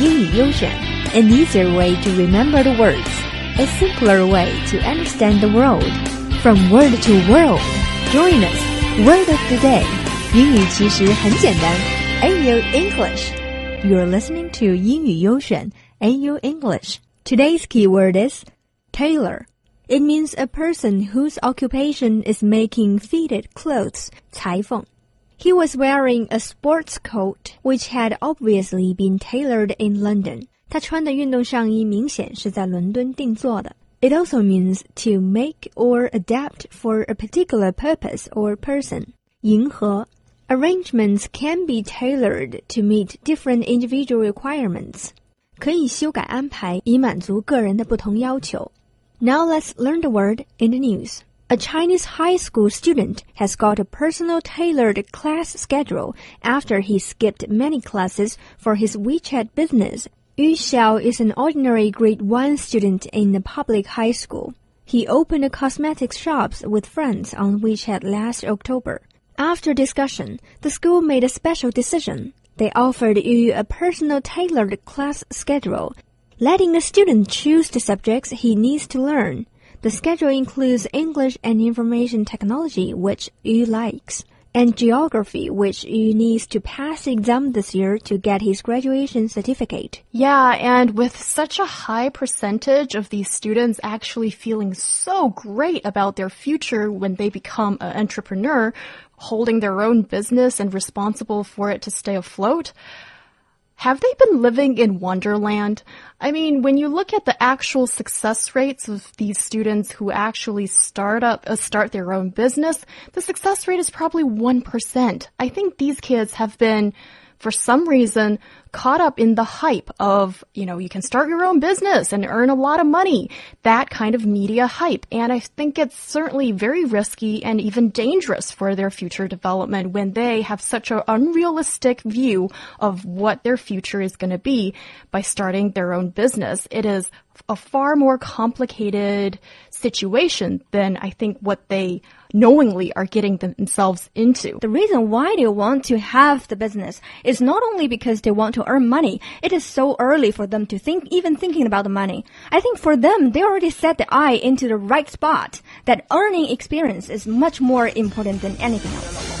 英语优选，an easier way to remember the words, a simpler way to understand the world. From word to world, join us. Word of the day，英语其实很简单。AU English. You're listening to 英语优选 AU English. Today's keyword is tailor. It means a person whose occupation is making fitted clothes, 裁缝. He was wearing a sports coat which had obviously been tailored in London. 他穿的运动上衣明显是在伦敦定做的。It also means to make or adapt for a particular purpose or person. 迎合 Arrangements can be tailored to meet different individual requirements. 可以修改安排以满足个人的不同要求。Now let's learn the word in the news. A Chinese high school student has got a personal tailored class schedule after he skipped many classes for his WeChat business. Yu Xiao is an ordinary grade 1 student in a public high school. He opened a cosmetics shops with friends on WeChat last October. After discussion, the school made a special decision. They offered Yu a personal tailored class schedule, letting the student choose the subjects he needs to learn. The schedule includes English and information technology, which Yu likes, and geography, which Yu needs to pass the exam this year to get his graduation certificate. Yeah, and with such a high percentage of these students actually feeling so great about their future when they become an entrepreneur, holding their own business and responsible for it to stay afloat. Have they been living in Wonderland? I mean, when you look at the actual success rates of these students who actually start up, uh, start their own business, the success rate is probably 1%. I think these kids have been for some reason caught up in the hype of, you know, you can start your own business and earn a lot of money. That kind of media hype. And I think it's certainly very risky and even dangerous for their future development when they have such an unrealistic view of what their future is going to be by starting their own business. It is a far more complicated situation than I think what they knowingly are getting themselves into. The reason why they want to have the business is not only because they want to earn money. It is so early for them to think, even thinking about the money. I think for them, they already set the eye into the right spot. That earning experience is much more important than anything else.